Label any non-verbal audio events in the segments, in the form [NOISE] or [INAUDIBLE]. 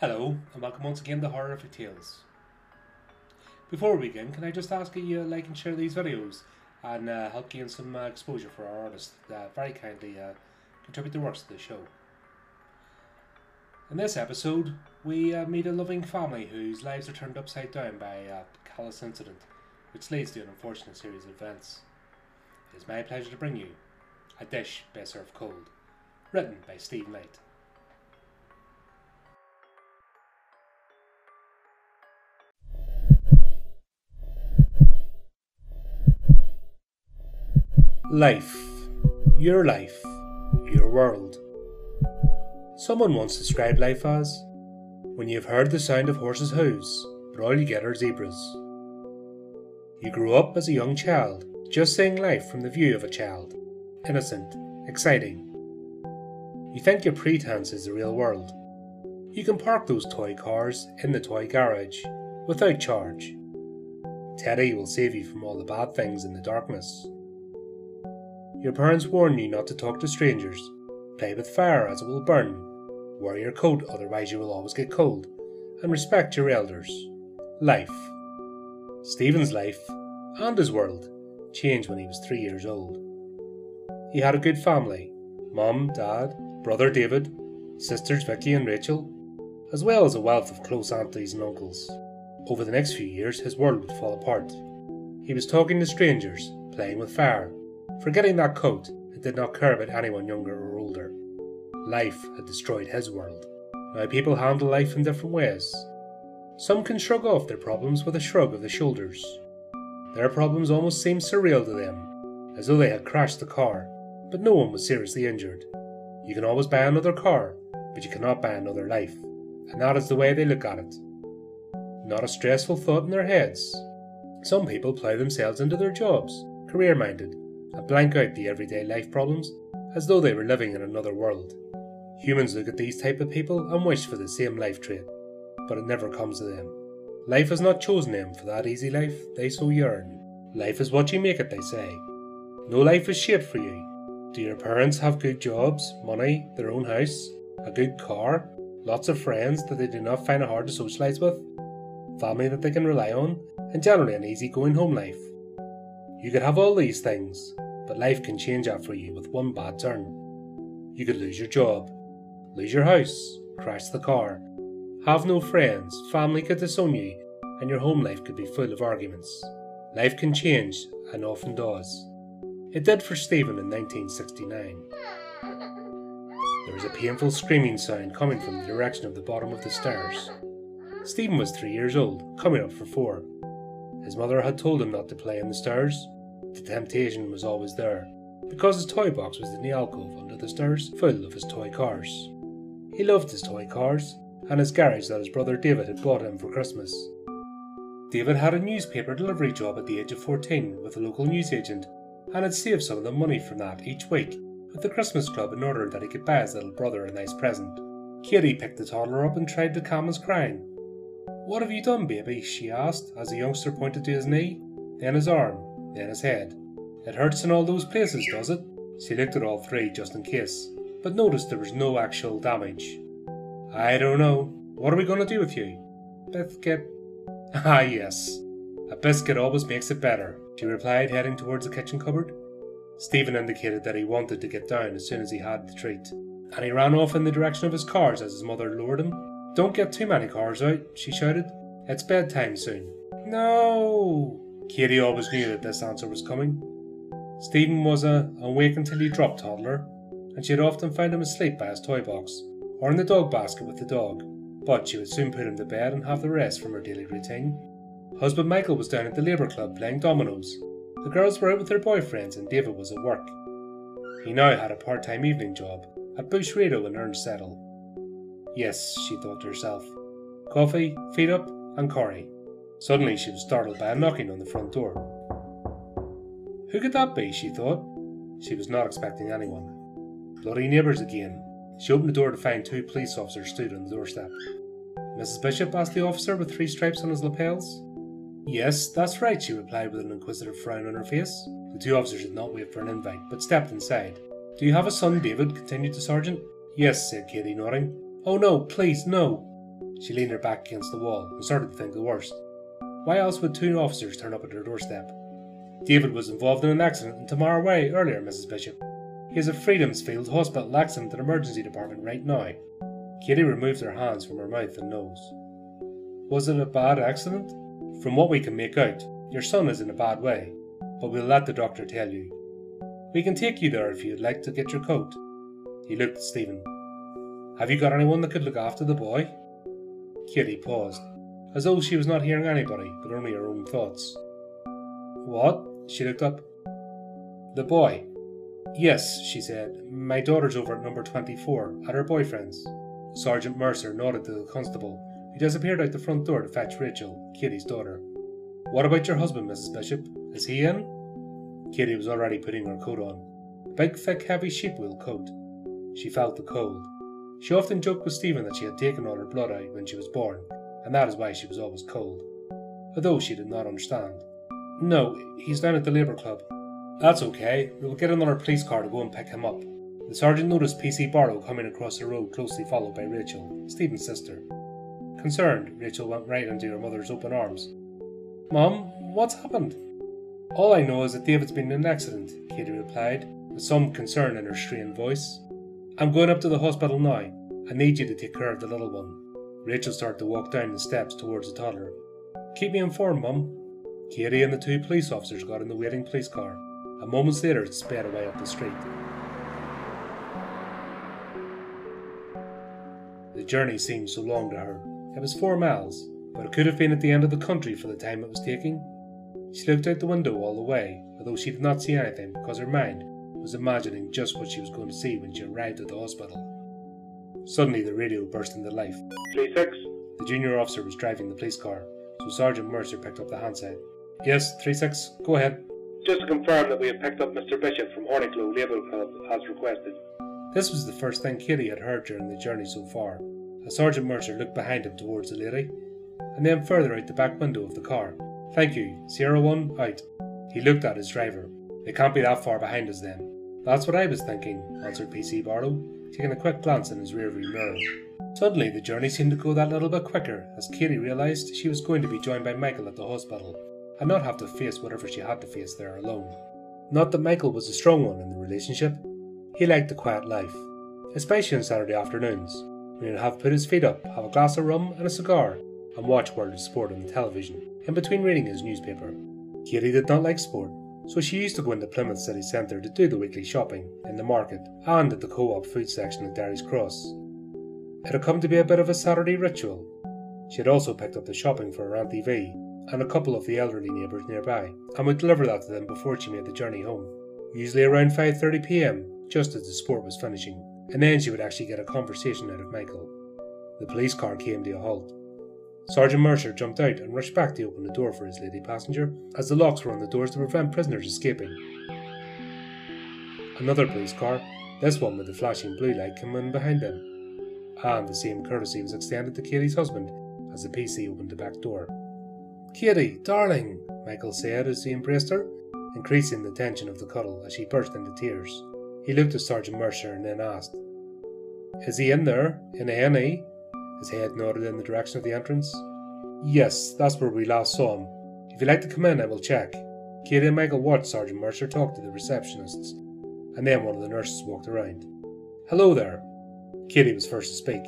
Hello, and welcome once again to HORRORific Tales. Before we begin, can I just ask you like and share these videos and uh, help gain some uh, exposure for our artists that very kindly uh, contribute their works to the show. In this episode, we uh, meet a loving family whose lives are turned upside down by a callous incident, which leads to an unfortunate series of events. It is my pleasure to bring you A Dish Best Served Cold, written by Steve Knight. Life. Your life. Your world. Someone once described life as when you've heard the sound of horses' hooves, but all you get are zebras. You grew up as a young child, just seeing life from the view of a child. Innocent, exciting. You think your pretense is the real world. You can park those toy cars in the toy garage without charge. Teddy will save you from all the bad things in the darkness. Your parents warn you not to talk to strangers, play with fire as it will burn, wear your coat otherwise you will always get cold, and respect your elders. Life. Stephen's life, and his world, changed when he was three years old. He had a good family mum, dad, brother David, sisters Vicky and Rachel, as well as a wealth of close aunties and uncles. Over the next few years, his world would fall apart. He was talking to strangers, playing with fire, Forgetting that coat, and did not care about anyone younger or older. Life had destroyed his world. Now people handle life in different ways. Some can shrug off their problems with a shrug of the shoulders. Their problems almost seem surreal to them, as though they had crashed the car, but no one was seriously injured. You can always buy another car, but you cannot buy another life, and that is the way they look at it. Not a stressful thought in their heads. Some people plough themselves into their jobs, career minded, and blank out the everyday life problems as though they were living in another world. Humans look at these type of people and wish for the same life trait, but it never comes to them. Life has not chosen them for that easy life they so yearn. Life is what you make it, they say. No life is shaped for you. Do your parents have good jobs, money, their own house, a good car, lots of friends that they do not find it hard to socialise with, family that they can rely on, and generally an easy going home life? You could have all these things, but life can change that for you with one bad turn. You could lose your job, lose your house, crash the car, have no friends, family could disown you, and your home life could be full of arguments. Life can change, and often does. It did for Stephen in 1969. There was a painful screaming sound coming from the direction of the bottom of the stairs. Stephen was three years old, coming up for four. His mother had told him not to play on the stairs, the temptation was always there, because his toy box was in the alcove under the stairs, full of his toy cars. He loved his toy cars, and his garage that his brother David had bought him for Christmas. David had a newspaper delivery job at the age of 14 with a local newsagent, and had saved some of the money from that each week with the Christmas Club in order that he could buy his little brother a nice present. Katie picked the toddler up and tried to calm his crying. What have you done, baby? she asked as the youngster pointed to his knee, then his arm, then his head. It hurts in all those places, does it? She looked at all three just in case, but noticed there was no actual damage. I don't know. What are we going to do with you? Biscuit. [LAUGHS] Ah, yes. A biscuit always makes it better, she replied, heading towards the kitchen cupboard. Stephen indicated that he wanted to get down as soon as he had the treat, and he ran off in the direction of his cars as his mother lured him. Don't get too many cars out, she shouted. It's bedtime soon. No! Katie always knew that this answer was coming. Stephen was a awake until he dropped toddler, and she had often found him asleep by his toy box, or in the dog basket with the dog, but she would soon put him to bed and have the rest from her daily routine. Husband Michael was down at the Labour Club playing dominoes. The girls were out with their boyfriends and David was at work. He now had a part time evening job at Bush Radio in Ernesettle. Yes, she thought to herself. Coffee, feed up, and Corrie. Suddenly she was startled by a knocking on the front door. Who could that be? she thought. She was not expecting anyone. Bloody neighbours again. She opened the door to find two police officers stood on the doorstep. Mrs. Bishop asked the officer with three stripes on his lapels. Yes, that's right, she replied with an inquisitive frown on her face. The two officers did not wait for an invite, but stepped inside. Do you have a son, David? continued the sergeant. Yes, said Katie, nodding. Oh no, please, no. She leaned her back against the wall and started to think the worst. Why else would two officers turn up at her doorstep? David was involved in an accident in Tamar Way earlier, Mrs. Bishop. He has a Freedom Fields Hospital accident and emergency department right now. Katie removed her hands from her mouth and nose. Was it a bad accident? From what we can make out, your son is in a bad way, but we'll let the doctor tell you. We can take you there if you'd like to get your coat. He looked at Stephen. Have you got anyone that could look after the boy? Katie paused, as though she was not hearing anybody, but only her own thoughts. What? She looked up. The boy. Yes, she said. My daughter's over at number 24, at her boyfriend's. Sergeant Mercer nodded to the constable, who disappeared out the front door to fetch Rachel, Kitty's daughter. What about your husband, Mrs. Bishop? Is he in? Kitty was already putting her coat on. A big, thick, heavy sheepwool coat. She felt the cold. She often joked with Stephen that she had taken all her blood out when she was born, and that is why she was always cold. Although she did not understand. No, he's down at the Labour Club. That's okay. We will get another police car to go and pick him up. The sergeant noticed PC Barlow coming across the road, closely followed by Rachel, Stephen's sister. Concerned, Rachel went right into her mother's open arms. Mum, what's happened? All I know is that David's been in an accident, Katie replied, with some concern in her strained voice. I'm going up to the hospital now. I need you to take care of the little one. Rachel started to walk down the steps towards the toddler. Keep me informed, Mum, Katie and the two police officers got in the waiting police car, and moments later it sped away up the street. The journey seemed so long to her. It was four miles, but it could have been at the end of the country for the time it was taking. She looked out the window all the way, although she did not see anything because her mind was imagining just what she was going to see when she arrived at the hospital. Suddenly the radio burst into life. 3-6. The junior officer was driving the police car, so Sergeant Mercer picked up the handset. Yes, 3-6, go ahead. Just to confirm that we have picked up Mr. Bishop from Honicknowle Labour Club as requested. This was the first thing Kitty had heard during the journey so far, as Sergeant Mercer looked behind him towards the lady, and then further out the back window of the car. Thank you, Sierra 1, out. He looked at his driver. They can't be that far behind us then. That's what I was thinking, answered PC Barlow, taking a quick glance in his rearview mirror. Suddenly, the journey seemed to go that little bit quicker as Katie realised she was going to be joined by Michael at the hospital and not have to face whatever she had to face there alone. Not that Michael was a strong one in the relationship. He liked the quiet life, especially on Saturday afternoons, when he'd have put his feet up, have a glass of rum and a cigar, and watch World of Sport on the television, in between reading his newspaper. Katie did not like sport, so she used to go into Plymouth City Centre to do the weekly shopping, in the market, and at the co-op food section at Derry's Cross. It had come to be a bit of a Saturday ritual. She had also picked up the shopping for her Auntie V, and a couple of the elderly neighbours nearby, and would deliver that to them before she made the journey home. Usually around 5:30 p.m., just as the sport was finishing, and then she would actually get a conversation out of Michael. The police car came to a halt. Sergeant Mercer jumped out and rushed back to open the door for his lady passenger, as the locks were on the doors to prevent prisoners escaping. Another police car, this one with the flashing blue light, came in behind them, and the same courtesy was extended to Katie's husband as the PC opened the back door. Katie, darling, Michael said as he embraced her, increasing the tension of the cuddle as she burst into tears. He looked at Sergeant Mercer and then asked, Is he in there, in A&E? His head nodded in the direction of the entrance. Yes, that's where we last saw him. If you'd like to come in, I will check. Katie and Michael watched Sergeant Mercer talk to the receptionists, and then one of the nurses walked around. Hello there. Katie was first to speak.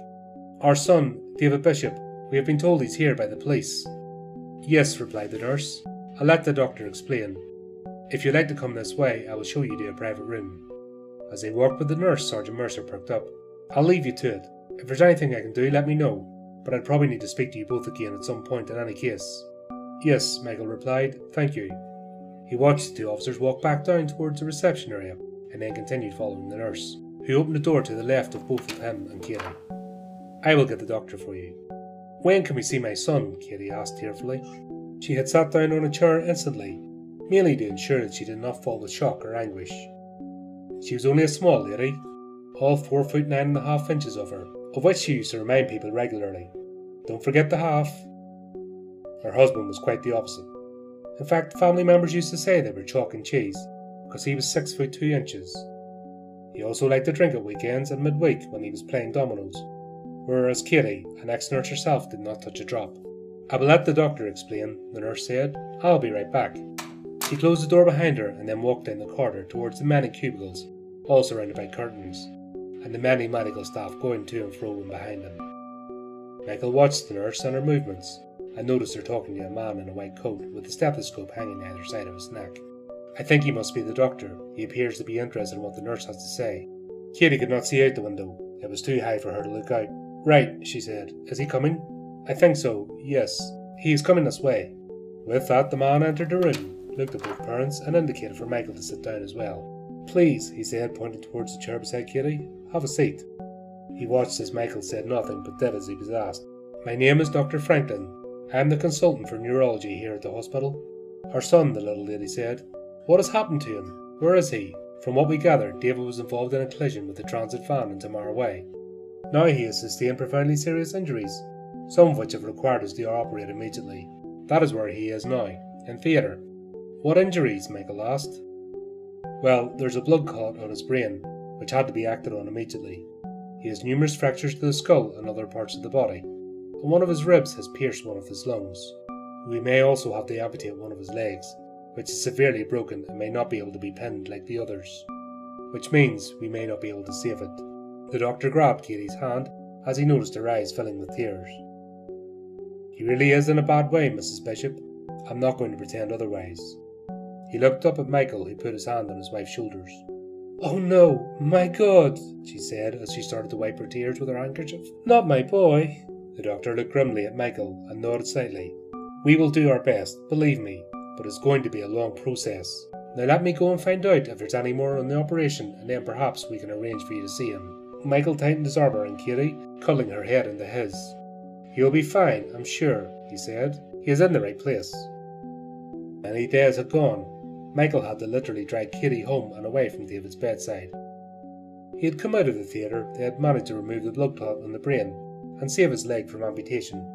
Our son, David Bishop, we have been told he's here by the police. Yes, replied the nurse. I'll let the doctor explain. If you'd like to come this way, I will show you to a private room. As they walked with the nurse, Sergeant Mercer perked up. I'll leave you to it. If there's anything I can do, let me know, but I'd probably need to speak to you both again at some point in any case. Yes, Michael replied. Thank you. He watched the two officers walk back down towards the reception area and then continued following the nurse, who opened the door to the left of both of him and Katie. I will get the doctor for you. When can we see my son? Katie asked tearfully. She had sat down on a chair instantly, merely to ensure that she did not fall with shock or anguish. She was only a small lady, all four foot nine and a half inches of her, of which she used to remind people regularly. Don't forget the half. Her husband was quite the opposite. In fact, family members used to say they were chalk and cheese, because he was six foot two inches. He also liked to drink at weekends and midweek when he was playing dominoes, whereas Katie, an ex nurse herself, did not touch a drop. I will let the doctor explain, the nurse said. I'll be right back. She closed the door behind her and then walked down the corridor towards the many cubicles, all surrounded by curtains, and the many medical staff going to and fro in behind them. Michael watched the nurse and her movements, and noticed her talking to a man in a white coat with a stethoscope hanging either side of his neck. I think he must be the doctor. He appears to be interested in what the nurse has to say. Katie could not see out the window. It was too high for her to look out. Right, she said. Is he coming? I think so, yes. He is coming this way. With that, the man entered the room, looked at both parents, and indicated for Michael to sit down as well. Please, he said, pointing towards the chair beside Katie, have a seat. He watched as Michael said nothing but did as he was asked. My name is Dr. Franklin. I am the consultant for neurology here at the hospital. Our son, the little lady said. What has happened to him? Where is he? From what we gather, David was involved in a collision with the transit van in Tamara Way. Now he has sustained profoundly serious injuries, some of which have required us to operate immediately. That is where he is now, in theatre. What injuries? Michael asked. Well, there's a blood clot on his brain, which had to be acted on immediately. He has numerous fractures to the skull and other parts of the body, and one of his ribs has pierced one of his lungs. We may also have to amputate one of his legs, which is severely broken and may not be able to be pinned like the others, which means we may not be able to save it. The doctor grabbed Katie's hand as he noticed her eyes filling with tears. He really is in a bad way, Mrs. Bishop. I'm not going to pretend otherwise. He looked up at Michael, who put his hand on his wife's shoulders. Oh no, my God, she said as she started to wipe her tears with her handkerchief. Not my boy. The doctor looked grimly at Michael and nodded slightly. We will do our best, believe me, but it's going to be a long process. Now let me go and find out if there's any more on the operation, and then perhaps we can arrange for you to see him. Michael tightened his arm around Katie, cuddling her head into his. He'll be fine, I'm sure, he said. He is in the right place. Many days had gone. Michael had to literally drag Katie home and away from David's bedside. He had come out of the theatre, they had managed to remove the blood clot on the brain and save his leg from amputation.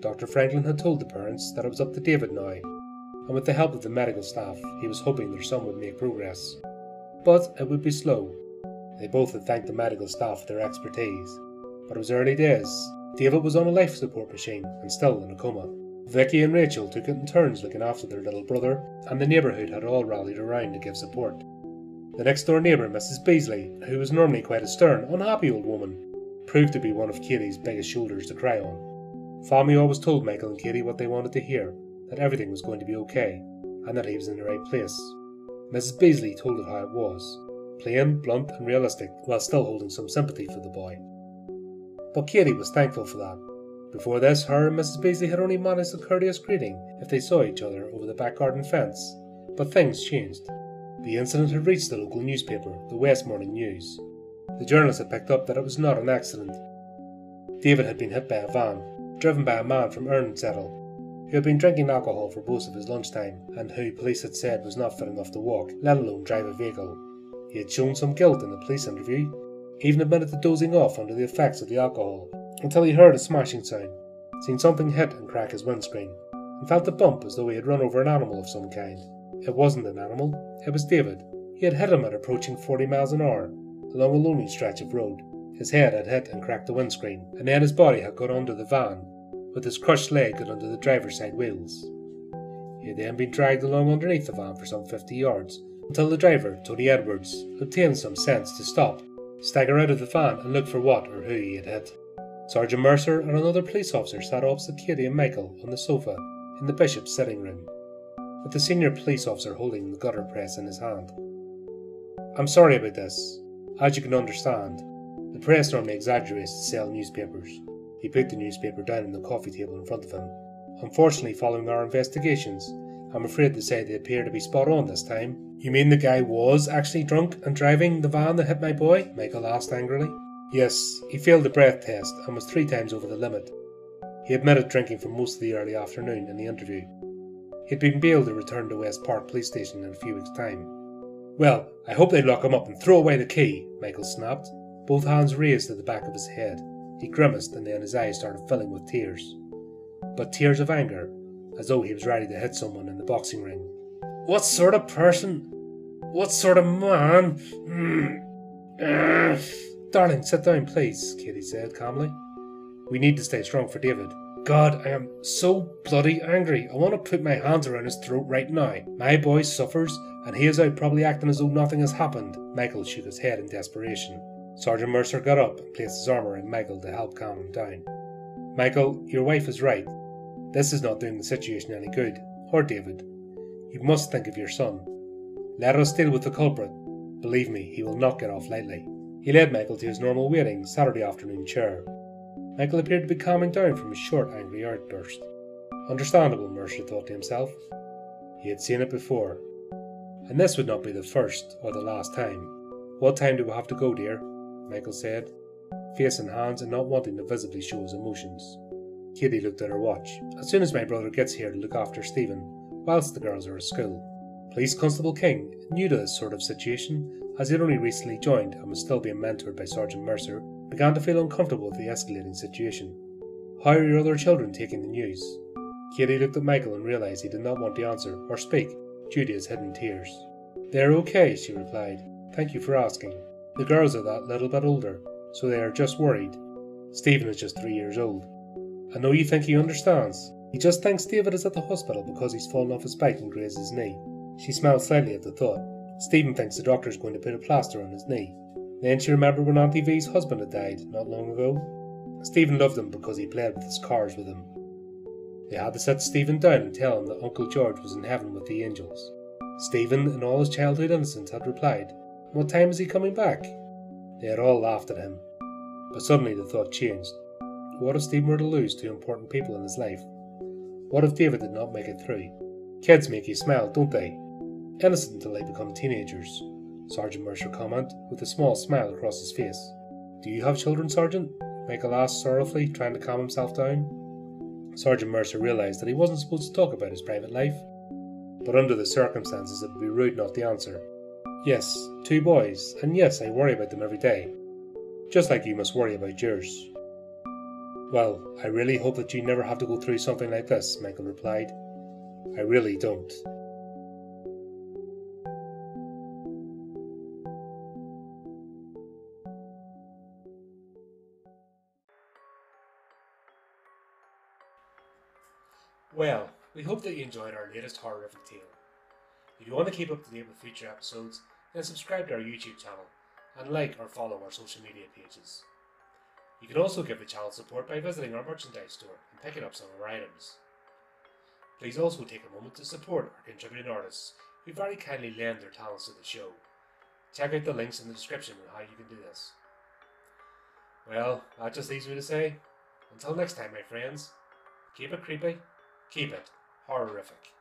Dr. Franklin had told the parents that it was up to David now, and with the help of the medical staff, he was hoping their son would make progress. But it would be slow. They both had thanked the medical staff for their expertise, but it was early days. David was on a life support machine and still in a coma. Vicky and Rachel took it in turns looking after their little brother, and the neighbourhood had all rallied around to give support. The next door neighbour, Mrs. Beasley, who was normally quite a stern, unhappy old woman, proved to be one of Katie's biggest shoulders to cry on. Family always told Michael and Katie what they wanted to hear, that everything was going to be okay, and that he was in the right place. Mrs. Beasley told it how it was, plain, blunt, and realistic, while still holding some sympathy for the boy. But Katie was thankful for that. Before this, her and Mrs. Beasley had only managed a courteous greeting if they saw each other over the back garden fence. But things changed. The incident had reached the local newspaper, the Western Morning News. The journalist had picked up that it was not an accident. David had been hit by a van, driven by a man from Ernesettle, who had been drinking alcohol for most of his lunchtime, and who police had said was not fit enough to walk, let alone drive a vehicle. He had shown some guilt in the police interview, even admitted to dozing off under the effects of the alcohol, until he heard a smashing sound, seen something hit and crack his windscreen, and felt a bump as though he had run over an animal of some kind. It wasn't an animal, it was David. He had hit him at approaching 40 miles an hour, along a lonely stretch of road. His head had hit and cracked the windscreen, and then his body had got under the van with his crushed leg got under the driver's side wheels. He had then been dragged along underneath the van for some 50 yards until the driver, Tony Edwards, obtained some sense to stop, stagger out of the van, and look for what or who he had hit. Sergeant Mercer and another police officer sat opposite Katie and Michael on the sofa in the bishop's sitting room, with the senior police officer holding the gutter press in his hand. I'm sorry about this. As you can understand, the press normally exaggerates to sell newspapers. He put the newspaper down on the coffee table in front of him. Unfortunately, following our investigations, I'm afraid to say they appear to be spot on this time. You mean the guy was actually drunk and driving the van that hit my boy? Michael asked angrily. Yes, he failed the breath test and was three times over the limit. He admitted drinking for most of the early afternoon in the interview. He'd been bailed to return to West Park Police Station in a few weeks' time. Well, I hope they lock him up and throw away the key, Michael snapped, both hands raised to the back of his head. He grimaced and then his eyes started filling with tears. But tears of anger, as though he was ready to hit someone in the boxing ring. What sort of person? What sort of man? [CLEARS THROAT] Darling, sit down, please, Katie said calmly. We need to stay strong for David. God, I am so bloody angry. I want to put my hands around his throat right now. My boy suffers, and he is out probably acting as though nothing has happened. Michael shook his head in desperation. Sergeant Mercer got up and placed his arm around Michael to help calm him down. Michael, your wife is right. This is not doing the situation any good, or David. You must think of your son. Let us deal with the culprit. Believe me, he will not get off lightly. He led Michael to his normal waiting Saturday afternoon chair. Michael appeared to be calming down from his short, angry outburst. Understandable, Mercer thought to himself. He had seen it before. And this would not be the first or the last time. What time do we have to go, dear? Michael said, face in hands and not wanting to visibly show his emotions. Katie looked at her watch. As soon as my brother gets here to look after Stephen, whilst the girls are at school. Police Constable King, new to this sort of situation, as he had only recently joined and was still being mentored by Sergeant Mercer, began to feel uncomfortable with the escalating situation. How are your other children taking the news? Katie looked at Michael and realised he did not want to answer or speak due to his hidden tears. They're okay, she replied. Thank you for asking. The girls are that little bit older, so they are just worried. Stephen is just three years old. I know you think he understands. He just thinks David is at the hospital because he's fallen off his bike and grazed his knee. She smiled slightly at the thought. Stephen thinks the doctor is going to put a plaster on his knee. Then she remembered when Auntie V's husband had died not long ago. Stephen loved him because he played with his cars with him. They had to sit Stephen down and tell him that Uncle George was in heaven with the angels. Stephen, in all his childhood innocence, had replied, What time is he coming back? They had all laughed at him. But suddenly the thought changed. What if Stephen were to lose two important people in his life? What if David did not make it through? Kids make you smile, don't they? Innocent until they become teenagers. Sergeant Mercer commented, with a small smile across his face. Do you have children, Sergeant? Michael asked sorrowfully, trying to calm himself down. Sergeant Mercer realised that he wasn't supposed to talk about his private life, but under the circumstances it would be rude not to answer. Yes, two boys, and yes, I worry about them every day. Just like you must worry about yours. Well, I really hope that you never have to go through something like this, Michael replied. I really don't. Hope that you enjoyed our latest HORRORific tale. If you want to keep up to date with future episodes, then subscribe to our YouTube channel and like or follow our social media pages. You can also give the channel support by visiting our merchandise store and picking up some of our items. Please also take a moment to support our contributing artists who very kindly lend their talents to the show. Check out the links in the description on how you can do this. Well, that just leaves me to say, until next time, my friends, keep it creepy, keep it HORRORific.